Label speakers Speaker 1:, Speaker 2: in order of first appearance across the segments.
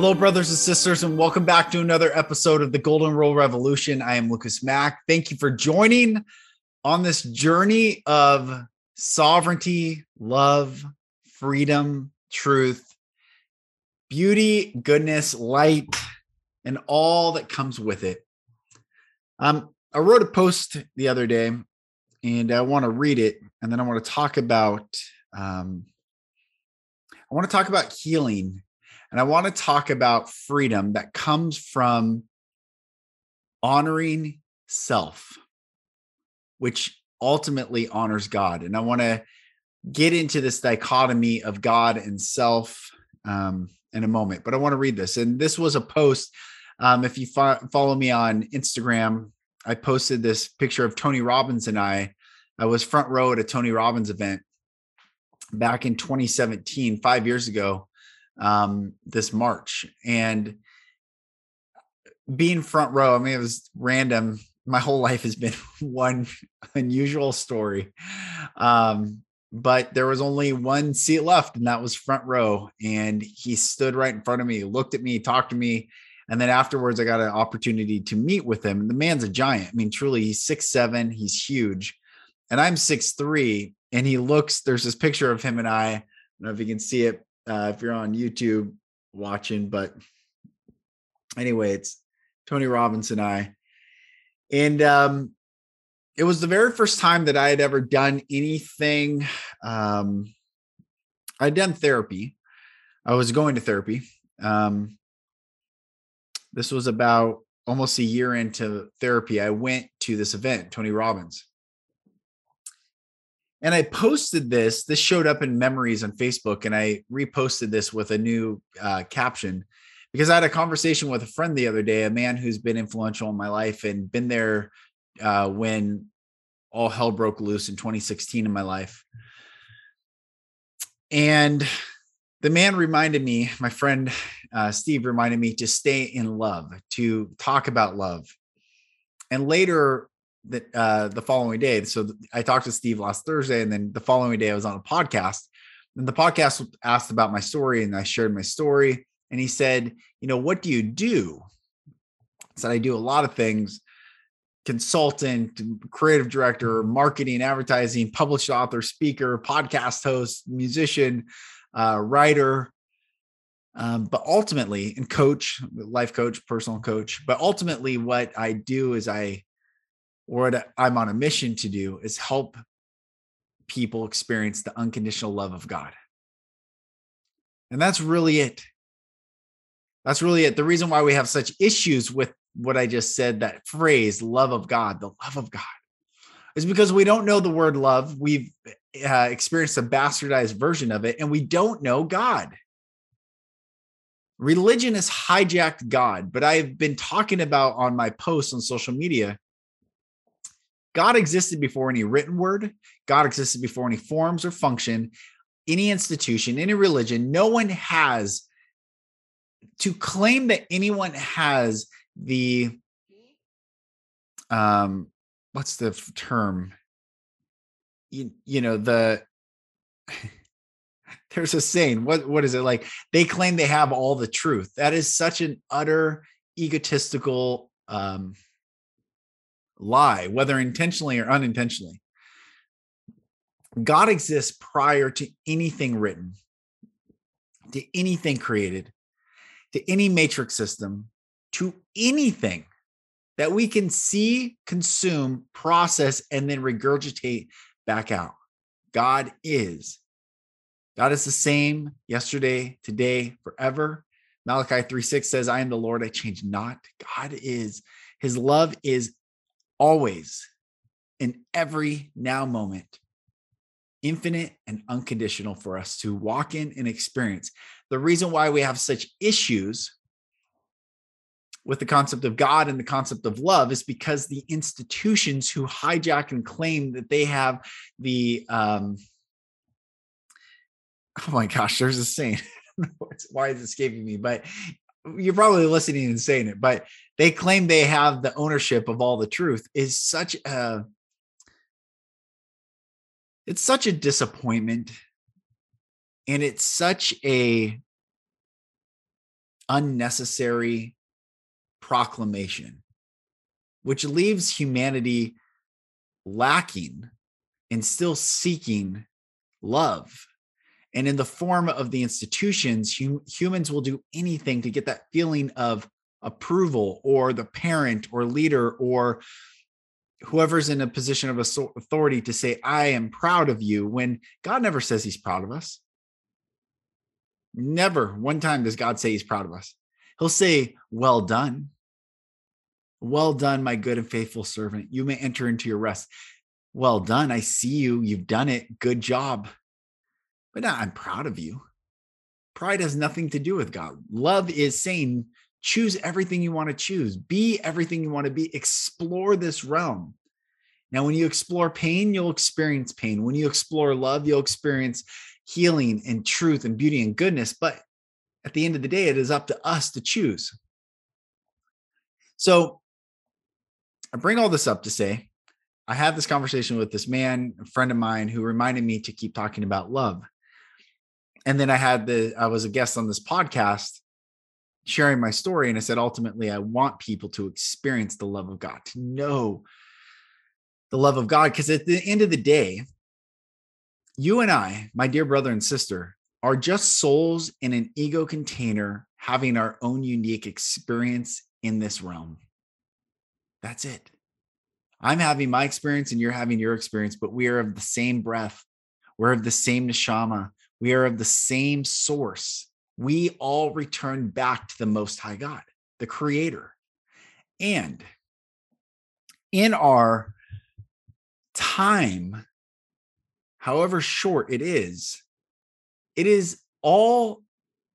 Speaker 1: Hello, brothers and sisters, and welcome back to another episode of the Golden Rule Revolution. I am Lucas Mack. Thank you for joining on this journey of sovereignty, love, freedom, truth, beauty, goodness, light, and all that comes with it. Um, I wrote a post the other day, and I want to read it, and then I want to talk about. Um, I want to talk about healing and I want to talk about freedom that comes from honoring self, which ultimately honors God. And I want to get into this dichotomy of God and self um, in a moment, but I want to read this. And this was a post. Um, if you fo- follow me on Instagram, I posted this picture of Tony Robbins and I. I was front row at a Tony Robbins event back in 2017, five years ago um, this March. And being front row, I mean, it was random. My whole life has been one unusual story. Um, but there was only one seat left, and that was front row. And he stood right in front of me, looked at me, talked to me. And then afterwards, I got an opportunity to meet with him. The man's a giant. I mean, truly, he's six seven. He's huge, and I'm six three. And he looks. There's this picture of him and I. I don't know if you can see it, uh, if you're on YouTube watching. But anyway, it's Tony Robbins and I. And um, it was the very first time that I had ever done anything. Um, I'd done therapy. I was going to therapy. Um, this was about almost a year into therapy. I went to this event, Tony Robbins. And I posted this. This showed up in memories on Facebook, and I reposted this with a new uh, caption because I had a conversation with a friend the other day, a man who's been influential in my life and been there uh, when all hell broke loose in 2016 in my life. And the man reminded me, my friend uh, Steve reminded me to stay in love, to talk about love. And later that uh, the following day. So I talked to Steve last Thursday, and then the following day I was on a podcast, and the podcast asked about my story, and I shared my story, and he said, "You know, what do you do?" I said, "I do a lot of things." consultant creative director marketing advertising published author speaker podcast host musician uh, writer um, but ultimately and coach life coach personal coach but ultimately what i do is i what I'm on a mission to do is help people experience the unconditional love of God. And that's really it. That's really it. The reason why we have such issues with what I just said, that phrase, love of God, the love of God, is because we don't know the word love. We've uh, experienced a bastardized version of it, and we don't know God. Religion has hijacked God, but I've been talking about on my posts on social media God existed before any written word, God existed before any forms or function, any institution, any religion. No one has to claim that anyone has the um what's the term? You, you know the there's a saying what what is it like? They claim they have all the truth. That is such an utter egotistical um lie, whether intentionally or unintentionally. God exists prior to anything written, to anything created, to any matrix system, to anything that we can see, consume, process, and then regurgitate back out. God is. God is the same yesterday, today, forever. Malachi 3 6 says, I am the Lord, I change not. God is. His love is always in every now moment. infinite and unconditional for us to walk in and experience. The reason why we have such issues with the concept of God and the concept of love is because the institutions who hijack and claim that they have the um oh my gosh, there's a saying. why is it escaping me? But you're probably listening and saying it, but they claim they have the ownership of all the truth is such a it's such a disappointment. And it's such a unnecessary proclamation which leaves humanity lacking and still seeking love. And in the form of the institutions hum- humans will do anything to get that feeling of approval or the parent or leader or whoever's in a position of authority to say, I am proud of you, when God never says he's proud of us. Never one time does God say he's proud of us. He'll say, Well done. Well done, my good and faithful servant. You may enter into your rest. Well done. I see you. You've done it. Good job. But I'm proud of you. Pride has nothing to do with God. Love is saying, choose everything you want to choose, be everything you want to be, explore this realm. Now, when you explore pain, you'll experience pain. When you explore love, you'll experience healing and truth and beauty and goodness. But at the end of the day, it is up to us to choose. So I bring all this up to say I had this conversation with this man, a friend of mine, who reminded me to keep talking about love. And then I had the, I was a guest on this podcast sharing my story. And I said, ultimately, I want people to experience the love of God, to know the love of God. Because at the end of the day, you and I, my dear brother and sister, are just souls in an ego container having our own unique experience in this realm. That's it. I'm having my experience and you're having your experience, but we are of the same breath. We're of the same neshama. We are of the same source we all return back to the Most High God, the Creator. And in our time, however short it is, it is all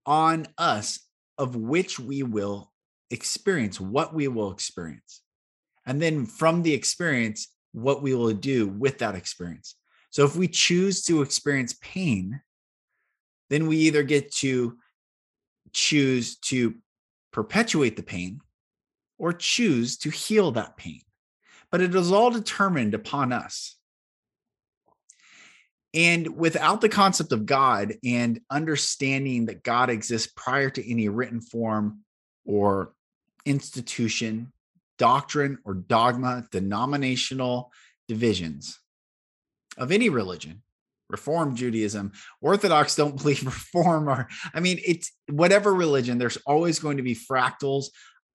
Speaker 1: on us of which we will experience, what we will experience. And then from the experience, what we will do with that experience. So if we choose to experience pain, then we either get to choose to perpetuate the pain or choose to heal that pain. But it is all determined upon us. And without the concept of God and understanding that God exists prior to any written form or institution, doctrine, or dogma, denominational divisions of any religion, Reform Judaism. Orthodox don't believe Reform, or I mean, it's whatever religion, there's always going to be fractals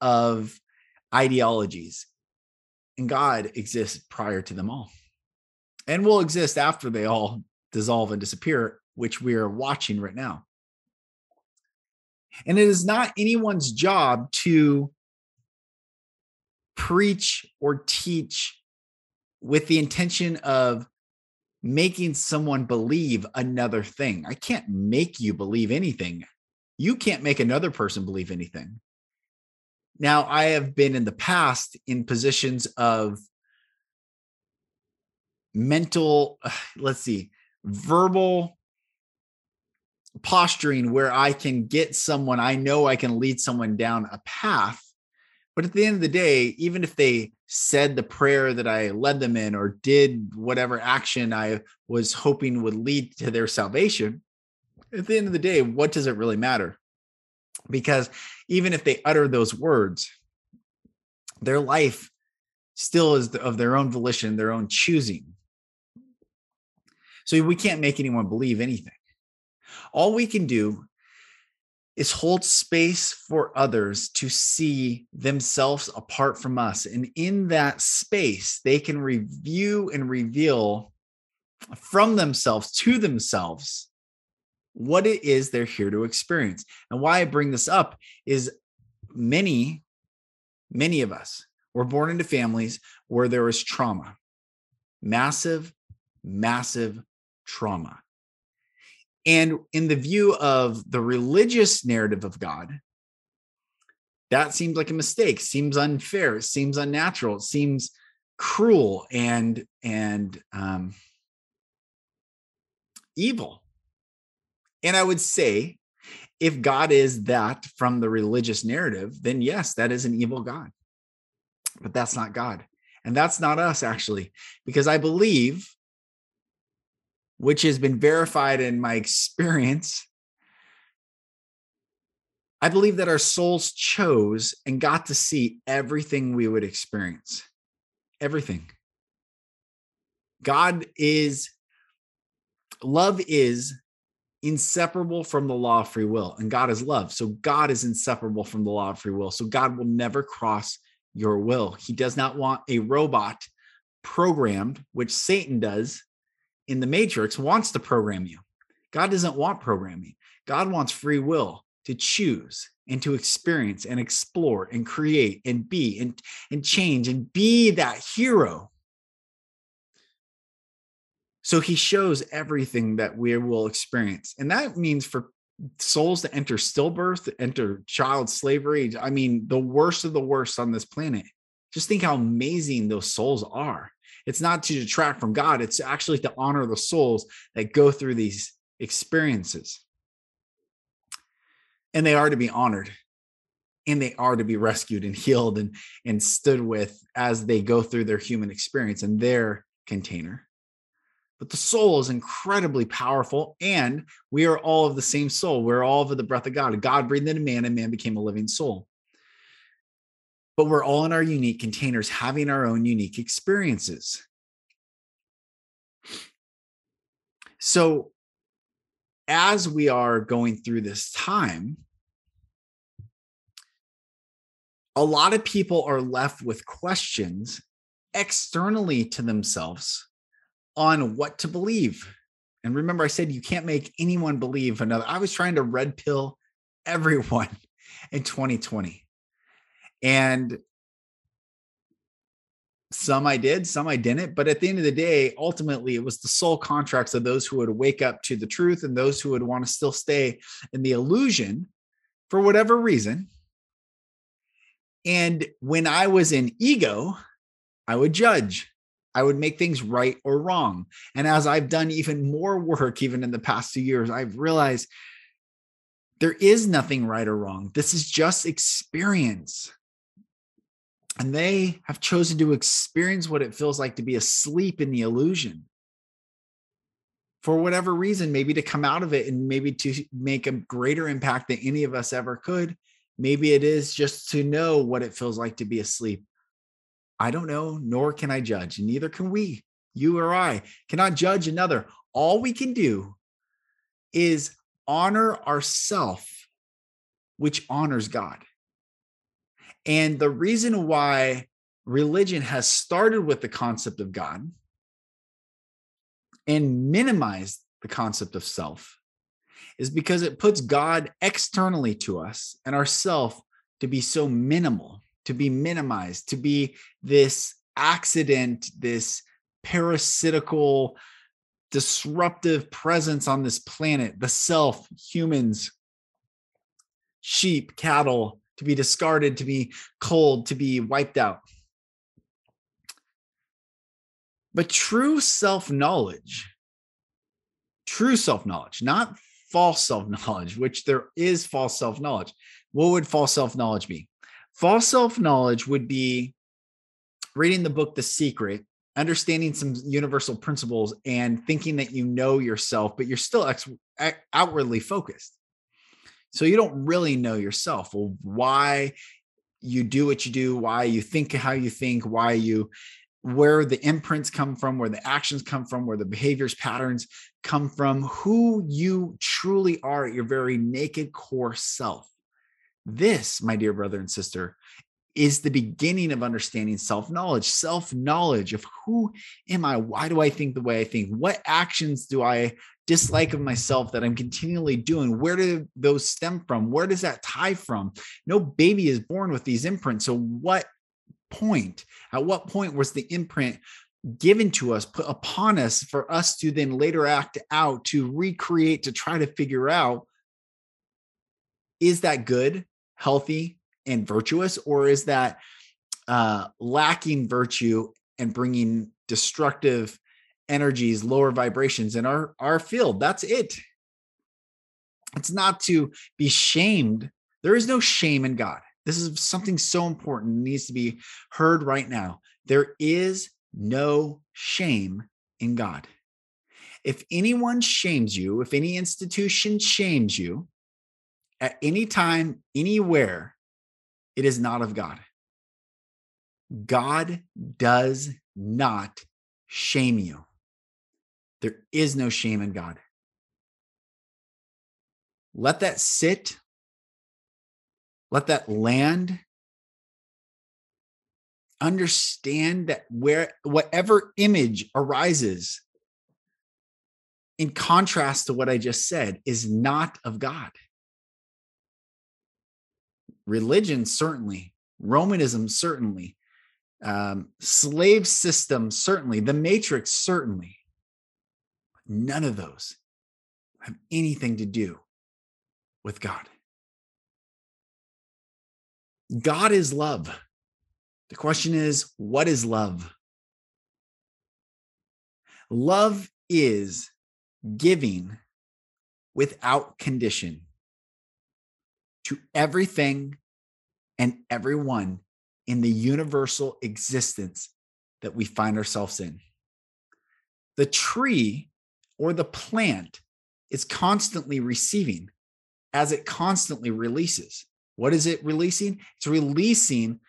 Speaker 1: of ideologies. And God exists prior to them all and will exist after they all dissolve and disappear, which we are watching right now. And it is not anyone's job to preach or teach with the intention of making someone believe another thing. I can't make you believe anything. You can't make another person believe anything. Now, I have been in the past in positions of mental, let's see, verbal posturing where I can get someone, I know I can lead someone down a path. But at the end of the day, even if they said the prayer that I led them in or did whatever action I was hoping would lead to their salvation, at the end of the day, what does it really matter? Because even if they utter those words, their life still is of their own volition, their own choosing. So we can't make anyone believe anything. All we can do is hold space for others to see themselves apart from us. And in that space, they can review and reveal from themselves to themselves what it is they're here to experience. And why I bring this up is many, many of us were born into families where there was trauma, massive, massive trauma. And in the view of the religious narrative of God, that seems like a mistake, seems unfair, seems unnatural, seems cruel and and um, evil. And I would say, if God is that from the religious narrative, then yes, that is an evil God. But that's not God. And that's not us, actually, because I believe, which has been verified in my experience, I believe that our souls chose and got to see everything we would experience. Everything. God is, love is inseparable from the law of free will, and God is love. So God is inseparable from the law of free will. So God will never cross your will. He does not want a robot programmed, which Satan does in the matrix, wants to program you. God doesn't want programming. God wants free will to choose and to experience and explore and create and be and, and change and be that hero. So he shows everything that we will experience. And that means for souls to enter stillbirth, enter child slavery. I mean, the worst of the worst on this planet. Just think how amazing those souls are. It's not to detract from God, it's actually to honor the souls that go through these experiences. And they are to be honored and they are to be rescued and healed and, and stood with as they go through their human experience in their container. But the soul is incredibly powerful, and we are all of the same soul. We're all of the breath of God. God breathed into man, and man became a living soul. But we're all in our unique containers, having our own unique experiences. So, as we are going through this time, a lot of people are left with questions externally to themselves on what to believe. And remember, I said you can't make anyone believe another. I was trying to red pill everyone in 2020. And some I did, some I didn't. But at the end of the day, ultimately, it was the soul contracts of those who would wake up to the truth and those who would want to still stay in the illusion for whatever reason. And when I was in ego, I would judge. I would make things right or wrong. And as I've done even more work, even in the past two years, I've realized there is nothing right or wrong. This is just experience. And they have chosen to experience what it feels like to be asleep in the illusion for whatever reason, maybe to come out of it and maybe to make a greater impact than any of us ever could. Maybe it is just to know what it feels like to be asleep I don't know, nor can I judge, and neither can we. You or I cannot judge another. All we can do is honor ourself, which honors God. And the reason why religion has started with the concept of God and minimized the concept of self is because it puts God externally to us and ourself to be so minimal to be minimized, to be this accident, this parasitical, disruptive presence on this planet, the self, humans, sheep, cattle, to be discarded, to be cold, to be wiped out. But true self knowledge, true self knowledge, not false self knowledge, which there is false self knowledge. What would false self knowledge be? False self knowledge would be reading the book The Secret, understanding some universal principles, and thinking that you know yourself, but you're still ex- outwardly focused. So you don't really know yourself. Well, why you do what you do, why you think how you think, why you where the imprints come from, where the actions come from, where the behaviors patterns come from, who you truly are at your very naked core self. This, my dear brother and sister, is the beginning of understanding self knowledge, self knowledge of who am I? Why do I think the way I think? What actions do I dislike of myself that I'm continually doing? Where do those stem from? Where does that tie from? No baby is born with these imprints. So, what point, at what point was the imprint given to us, put upon us for us to then later act out, to recreate, to try to figure out is that good, healthy, and virtuous, or is that uh, lacking virtue and bringing destructive energies, lower vibrations in our, our field? That's it. It's not to be shamed. There is no shame in God. This is something so important, needs to be heard right now. There is no shame in God. If anyone shames you, if any institution shames you at any time, anywhere, it is not of God. God does not shame you. There is no shame in God. Let that sit. Let that land understand that where whatever image arises in contrast to what I just said is not of God. Religion, certainly, Romanism, certainly, um, slave system, certainly, the matrix, certainly. None of those have anything to do with God. God is love. The question is, what is love? Love is giving without condition to everything and everyone in the universal existence that we find ourselves in. The tree or the plant is constantly receiving as it constantly releases. What is it releasing? It's releasing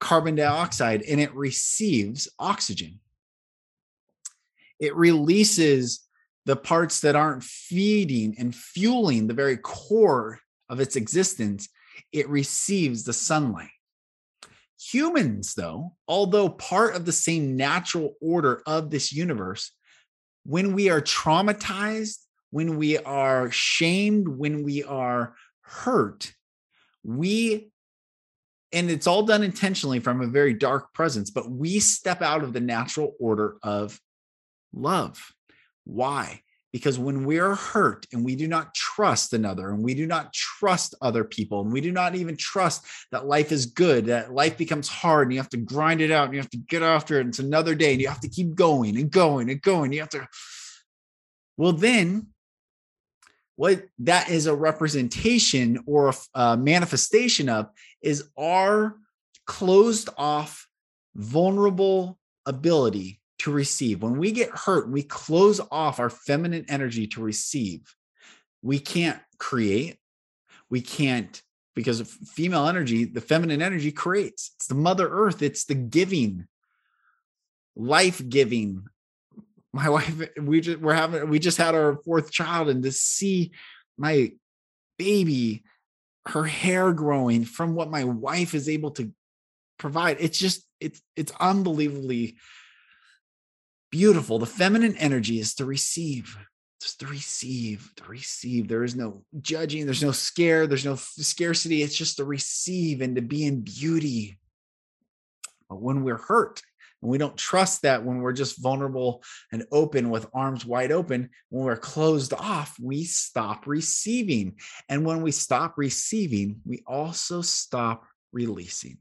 Speaker 1: carbon dioxide and it receives oxygen. It releases the parts that aren't feeding and fueling the very core of its existence. It receives the sunlight. Humans, though, although part of the same natural order of this universe, when we are traumatized, when we are shamed, when we are hurt, we and it's all done intentionally from a very dark presence, but we step out of the natural order of love. Why? Because when we're hurt and we do not trust another and we do not trust other people and we do not even trust that life is good, that life becomes hard and you have to grind it out and you have to get after it. It's another day and you have to keep going and going and going. You have to, well, then what that is a representation or a manifestation of is our closed off, vulnerable ability to receive. When we get hurt, we close off our feminine energy to receive. We can't create. We can't, because of female energy, the feminine energy creates. It's the mother earth, it's the giving, life giving. My wife, we just we're having we just had our fourth child, and to see my baby her hair growing from what my wife is able to provide it's just it's it's unbelievably beautiful the feminine energy is to receive just to receive to receive there is no judging there's no scare there's no scarcity it's just to receive and to be in beauty but when we're hurt and we don't trust that when we're just vulnerable and open with arms wide open, when we're closed off, we stop receiving. And when we stop receiving, we also stop releasing.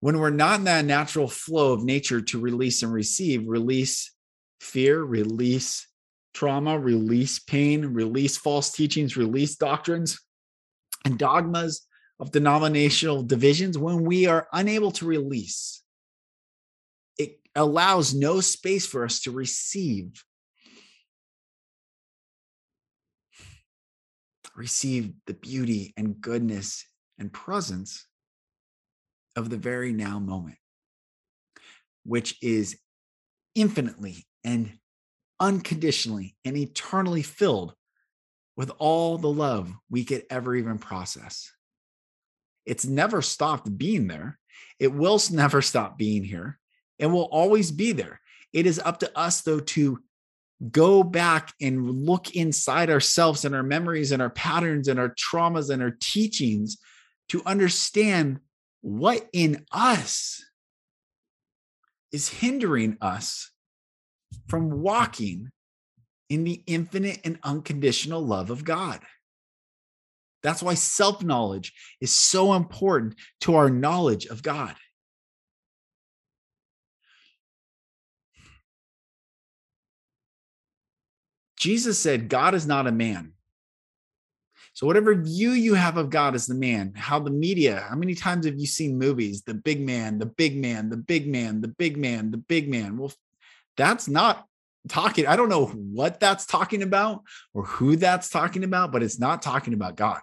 Speaker 1: When we're not in that natural flow of nature to release and receive, release fear, release trauma, release pain, release false teachings, release doctrines and dogmas, of denominational divisions, when we are unable to release, it allows no space for us to receive. Receive the beauty and goodness and presence of the very now moment, which is infinitely and unconditionally and eternally filled with all the love we could ever even process. It's never stopped being there. It will never stop being here. It will always be there. It is up to us, though, to go back and look inside ourselves and our memories and our patterns and our traumas and our teachings to understand what in us is hindering us from walking in the infinite and unconditional love of God. That's why self knowledge is so important to our knowledge of God. Jesus said, God is not a man. So, whatever view you have of God as the man, how the media, how many times have you seen movies, the big man, the big man, the big man, the big man, the big man? Well, that's not talking. I don't know what that's talking about or who that's talking about, but it's not talking about God.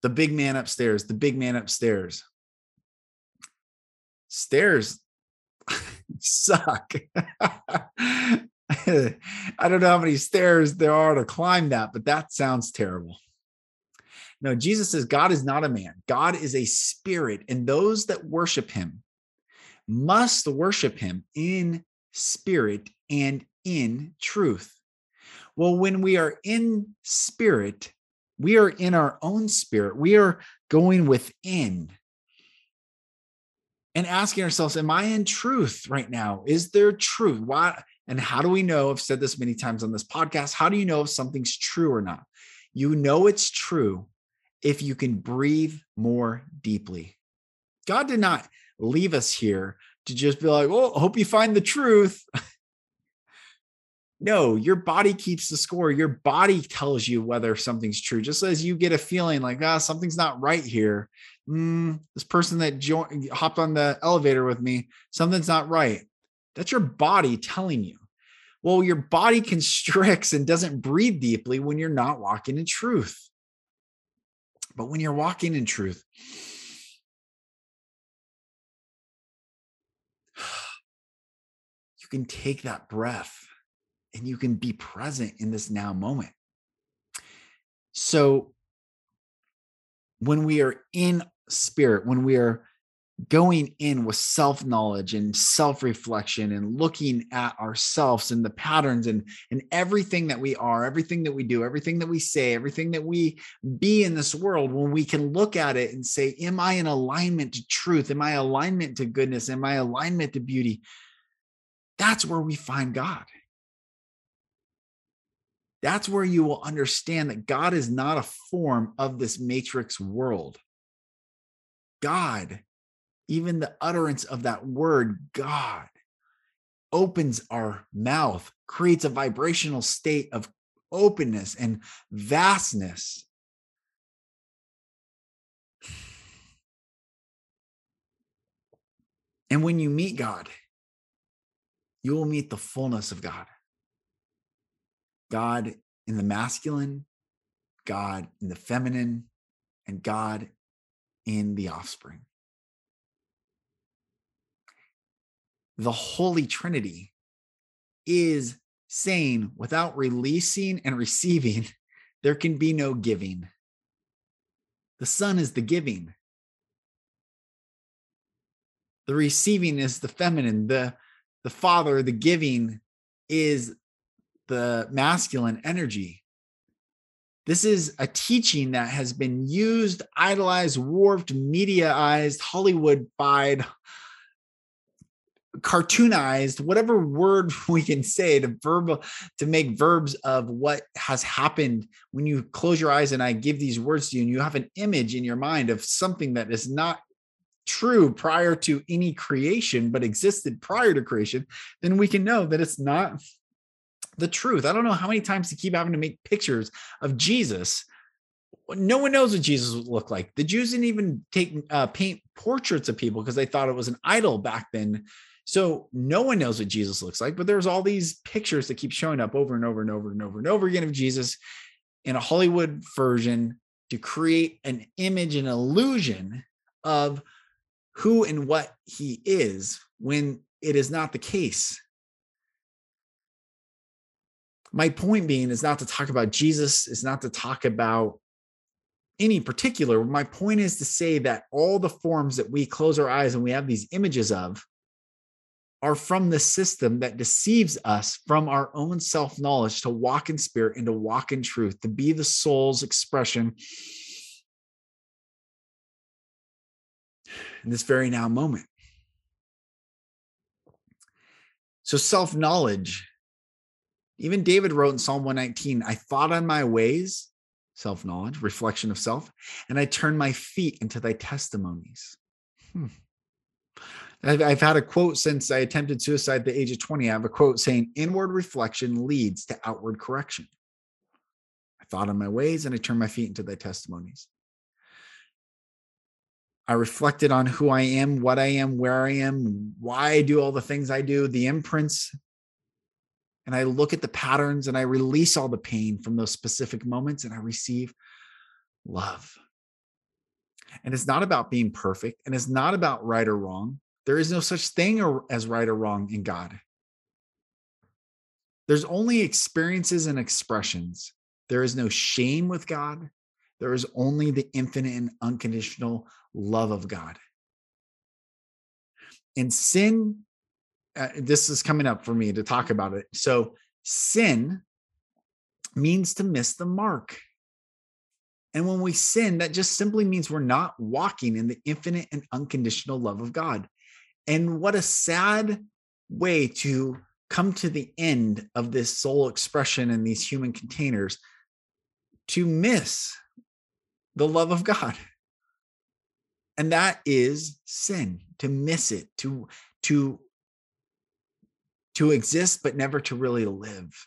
Speaker 1: The big man upstairs, the big man upstairs. Stairs suck. I don't know how many stairs there are to climb that, but that sounds terrible. No, Jesus says God is not a man, God is a spirit, and those that worship him must worship him in spirit and in truth. Well, when we are in spirit, we are in our own spirit, we are going within and asking ourselves, Am I in truth right now? Is there truth? Why? And how do we know? I've said this many times on this podcast. How do you know if something's true or not? You know it's true if you can breathe more deeply. God did not leave us here to just be like, well, hope you find the truth. no, your body keeps the score. Your body tells you whether something's true. Just as you get a feeling like, ah, something's not right here. Mm, this person that joined, hopped on the elevator with me, something's not right. That's your body telling you. Well, your body constricts and doesn't breathe deeply when you're not walking in truth. But when you're walking in truth, you can take that breath and you can be present in this now moment. So, when we are in spirit, when we are going in with self knowledge and self reflection and looking at ourselves and the patterns and and everything that we are everything that we do everything that we say everything that we be in this world when we can look at it and say am i in alignment to truth? Am i alignment to goodness? Am i alignment to beauty? That's where we find god. That's where you will understand that god is not a form of this matrix world. God even the utterance of that word, God, opens our mouth, creates a vibrational state of openness and vastness. And when you meet God, you will meet the fullness of God. God in the masculine, God in the feminine, and God in the offspring. The Holy Trinity is saying without releasing and receiving, there can be no giving. The Son is the giving. The receiving is the feminine. The, the Father, the giving is the masculine energy. This is a teaching that has been used, idolized, warped, mediaized, Hollywoodified, cartoonized whatever word we can say to verbal to make verbs of what has happened when you close your eyes and i give these words to you and you have an image in your mind of something that is not true prior to any creation but existed prior to creation then we can know that it's not the truth i don't know how many times to keep having to make pictures of jesus no one knows what Jesus would look like. The Jews didn't even take uh, paint portraits of people because they thought it was an idol back then. So no one knows what Jesus looks like, but there's all these pictures that keep showing up over and over and over and over and over again of Jesus in a Hollywood version to create an image, an illusion of who and what he is when it is not the case. My point being is not to talk about Jesus, is not to talk about any particular. My point is to say that all the forms that we close our eyes and we have these images of are from the system that deceives us from our own self knowledge to walk in spirit and to walk in truth, to be the soul's expression in this very now moment. So, self knowledge, even David wrote in Psalm 119, I thought on my ways, self knowledge, reflection of self, and I turned my feet into thy testimonies. Hmm. I've, I've, had a quote since I attempted suicide at the age of 20. I have a quote saying, Inward reflection leads to outward correction. I thought on my ways and I turned my feet into thy testimonies. I reflected on who I am, what I am, where I am, why I do all the things I do, the imprints. And I look at the patterns and I release all the pain from those specific moments and I receive love. And it's not about being perfect and it's not about right or wrong. There is no such thing as right or wrong in God. There's only experiences and expressions. There is no shame with God. There is only the infinite and unconditional love of God. And sin, uh, this is coming up for me to talk about it. So, sin means to miss the mark. And when we sin, that just simply means we're not walking in the infinite and unconditional love of God. And what a sad way to come to the end of this soul expression in these human containers to miss the love of God. And that is sin, to miss it, to to to exist but never to really live.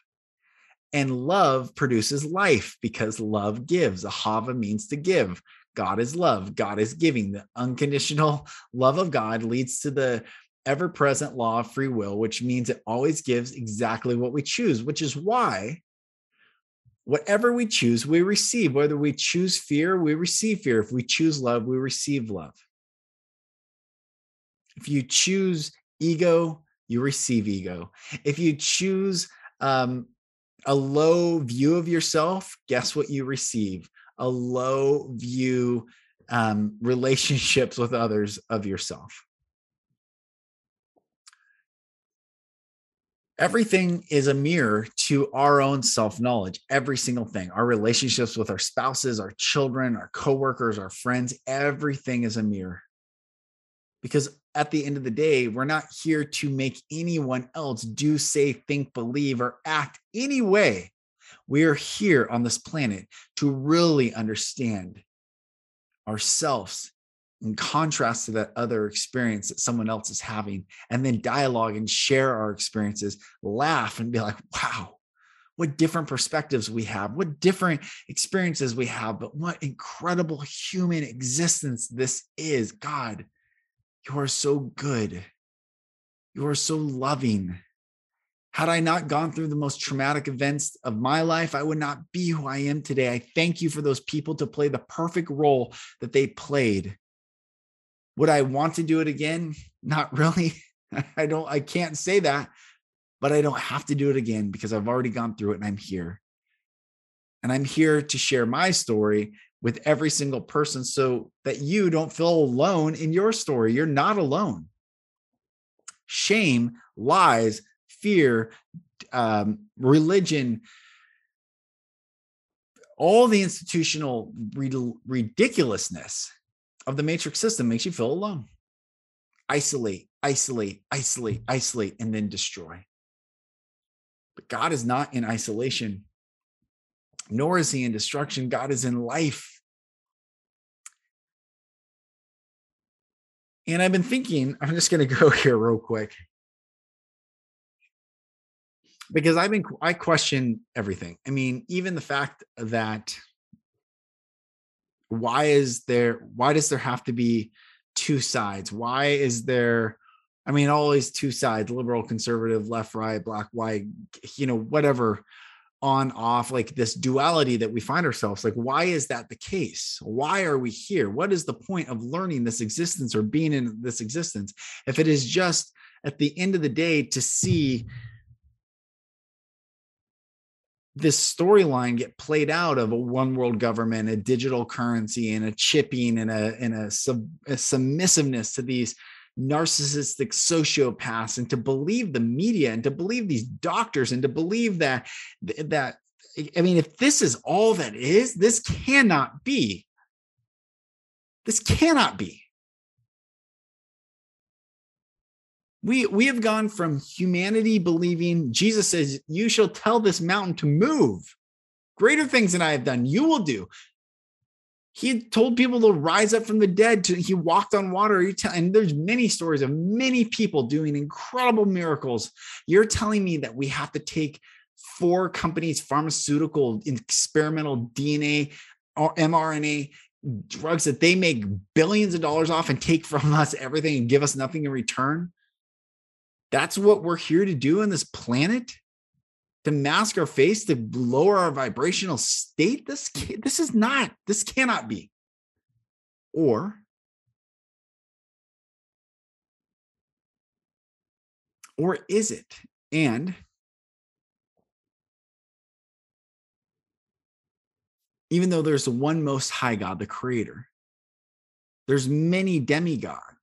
Speaker 1: And love produces life because love gives. Ahava means to give. God is love. God is giving. The unconditional love of God leads to the ever present law of free will, which means it always gives exactly what we choose, which is why whatever we choose, we receive. Whether we choose fear, we receive fear. If we choose love, we receive love. If you choose ego, you receive ego. If you choose um, a low view of yourself, guess what you receive? A low view um, relationships with others of yourself. Everything is a mirror to our own self knowledge. Every single thing, our relationships with our spouses, our children, our coworkers, our friends, everything is a mirror. Because at the end of the day, we're not here to make anyone else do, say, think, believe, or act any way. We are here on this planet to really understand ourselves in contrast to that other experience that someone else is having, and then dialogue and share our experiences, laugh and be like, wow, what different perspectives we have, what different experiences we have, but what incredible human existence this is. God, you are so good. You are so loving. Had I not gone through the most traumatic events of my life, I would not be who I am today. I thank you for those people to play the perfect role that they played. Would I want to do it again? Not really. I don't, I can't say that, but I don't have to do it again because I've already gone through it and I'm here. And I'm here to share my story with every single person so that you don't feel alone in your story. You're not alone. Shame, lies, fear, um, religion, all the institutional ridiculousness of the matrix system makes you feel alone. Isolate, isolate, isolate, isolate, and then destroy. But God is not in isolation, nor is he in destruction. God is in life. And I've been thinking, I'm just going to go here real quick. Because I've been, I question everything. I mean, even the fact that why is there why does there have to be two sides? Why is there i mean always two sides liberal conservative left right black white you know whatever on off like this duality that we find ourselves like why is that the case? Why are we here? What is the point of learning this existence or being in this existence if it is just at the end of the day to see this storyline get played out of a one world government, a digital currency, and a chipping and a and a, sub, a submissiveness to these narcissistic sociopaths, and to believe the media, and to believe these doctors, and to believe that that I mean, if this is all that is, this cannot be. This cannot be. We we have gone from humanity believing Jesus says, "You shall tell this mountain to move. Greater things than I have done, you will do." He told people to rise up from the dead. To, he walked on water. He tell, and there's many stories of many people doing incredible miracles. You're telling me that we have to take four companies, pharmaceutical, experimental DNA or mRNA drugs that they make billions of dollars off and take from us everything and give us nothing in return. That's what we're here to do on this planet? To mask our face to lower our vibrational state? This this is not this cannot be. Or or is it? And even though there's the one most high god the creator there's many demigods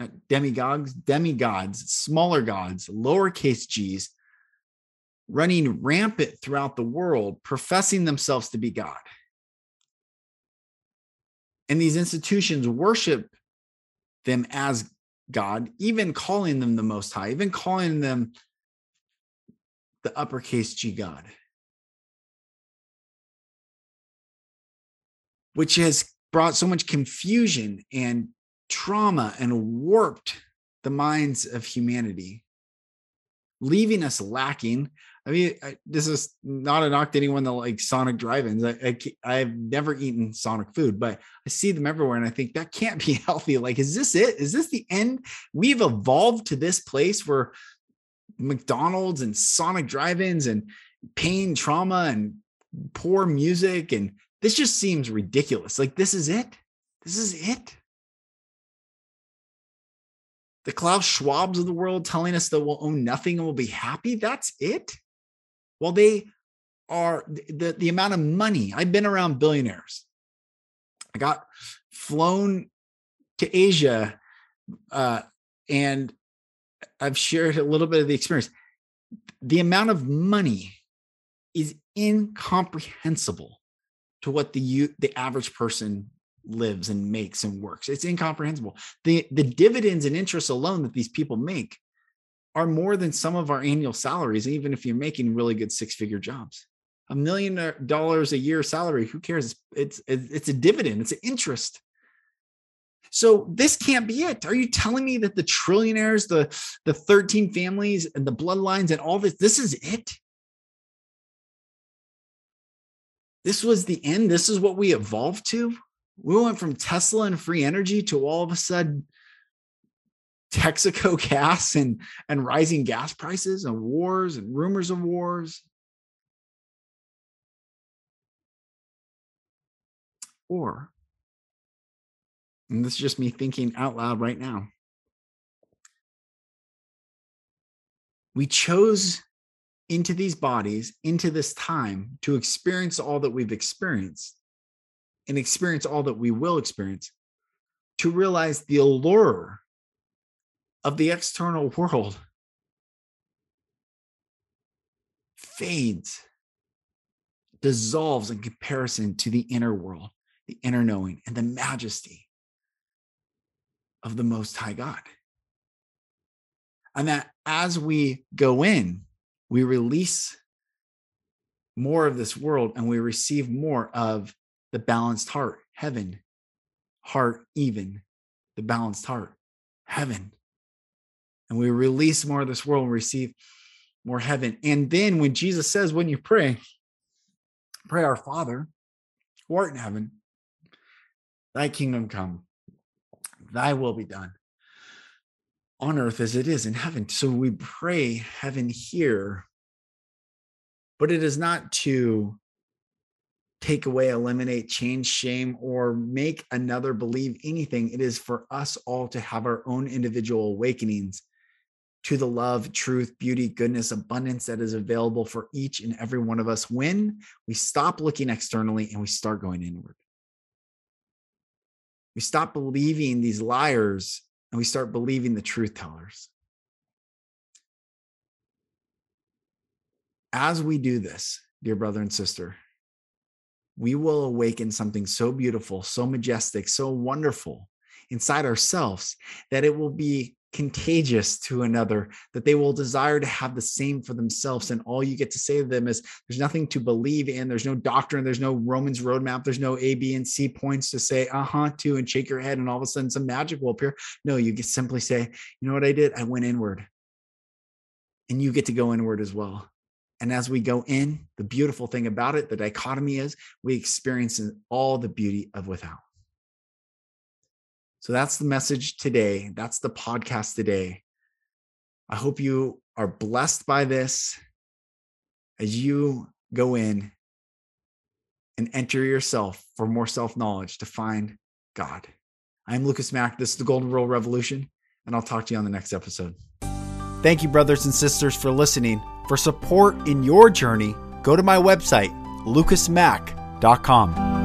Speaker 1: Uh, demigods demigods smaller gods lowercase g's running rampant throughout the world, professing themselves to be God. And these institutions worship them as God, even calling them the Most High, even calling them the uppercase G God, which has brought so much confusion and trauma and warped the minds of humanity, leaving us lacking I mean, I, this is not a knock to anyone that like Sonic drive-ins. I, I have never eaten Sonic food, but I see them everywhere, and I think that can't be healthy. Like, is this it? Is this the end? We've evolved to this place where McDonald's and Sonic drive-ins and pain, trauma, and poor music, and this just seems ridiculous. Like, this is it. This is it the Klaus Schwabs of the world telling us that we'll own nothing and we'll be happy. That's it. Well, they are the, the amount of money. I've been around billionaires. I got flown to Asia uh, and I've shared a little bit of the experience. The amount of money is incomprehensible to what the the average person lives and makes and works. It's incomprehensible. The the dividends and interest alone that these people make are more than some of our annual salaries, even if you're making really good six figure jobs. A million dollars a year salary, who cares? It's, it's a dividend, it's an interest. So this can't be it. Are you telling me that the trillionaires, the, the 13 families and the bloodlines and all this, this is it? This was the end. This is what we evolved to. We went from Tesla and free energy to all of a sudden Texaco gas and and rising gas prices and wars and rumors of wars. Or, and this is just me thinking out loud right now. We chose into these bodies, into this time to experience all that we've experienced and experience all that we will experience, to realize the allure of the external world fades, dissolves in comparison to the inner world, the inner knowing, and the majesty of the Most High God. And that as we go in, we release more of this world and we receive more of the balanced heart, heaven, heart, even, the balanced heart, heaven and we release more of this world and receive more heaven. And then when Jesus says, when you pray, pray our Father who art in heaven, thy kingdom come, thy will be done on earth as it is in heaven. So we pray heaven here, but it is not to take away, eliminate, change, shame, or make another believe anything. It is for us all to have our own individual awakenings to the love, truth, beauty, goodness, abundance that is available for each and every one of us when we stop looking externally and we start going inward. We stop believing these liars and we start believing the truth tellers. As we do this, dear brother and sister, we will awaken something so beautiful, so majestic, so wonderful inside ourselves that it will be contagious to another, that they will desire to have the same for themselves. And all you get to say to them is there's nothing to believe in. There's no doctrine. There's no Romans roadmap. There's no A, B, and C points to say, uh huh, to, and shake your head. And all of a sudden, some magic will appear. No, you get simply say, you know what I did? I went inward. And you get to go inward as well. And as we go in, the beautiful thing about it, the dichotomy is we experience all the beauty of without. So that's the message today. That's the podcast today. I hope you are blessed by this as you go in and enter yourself for more self knowledge to find God. I'm Lucas Mack. This is the Golden Rule Revolution, and I'll talk to you on the next episode. Thank you, brothers and sisters, for listening. For support in your journey, go to my website, lucasmack.com.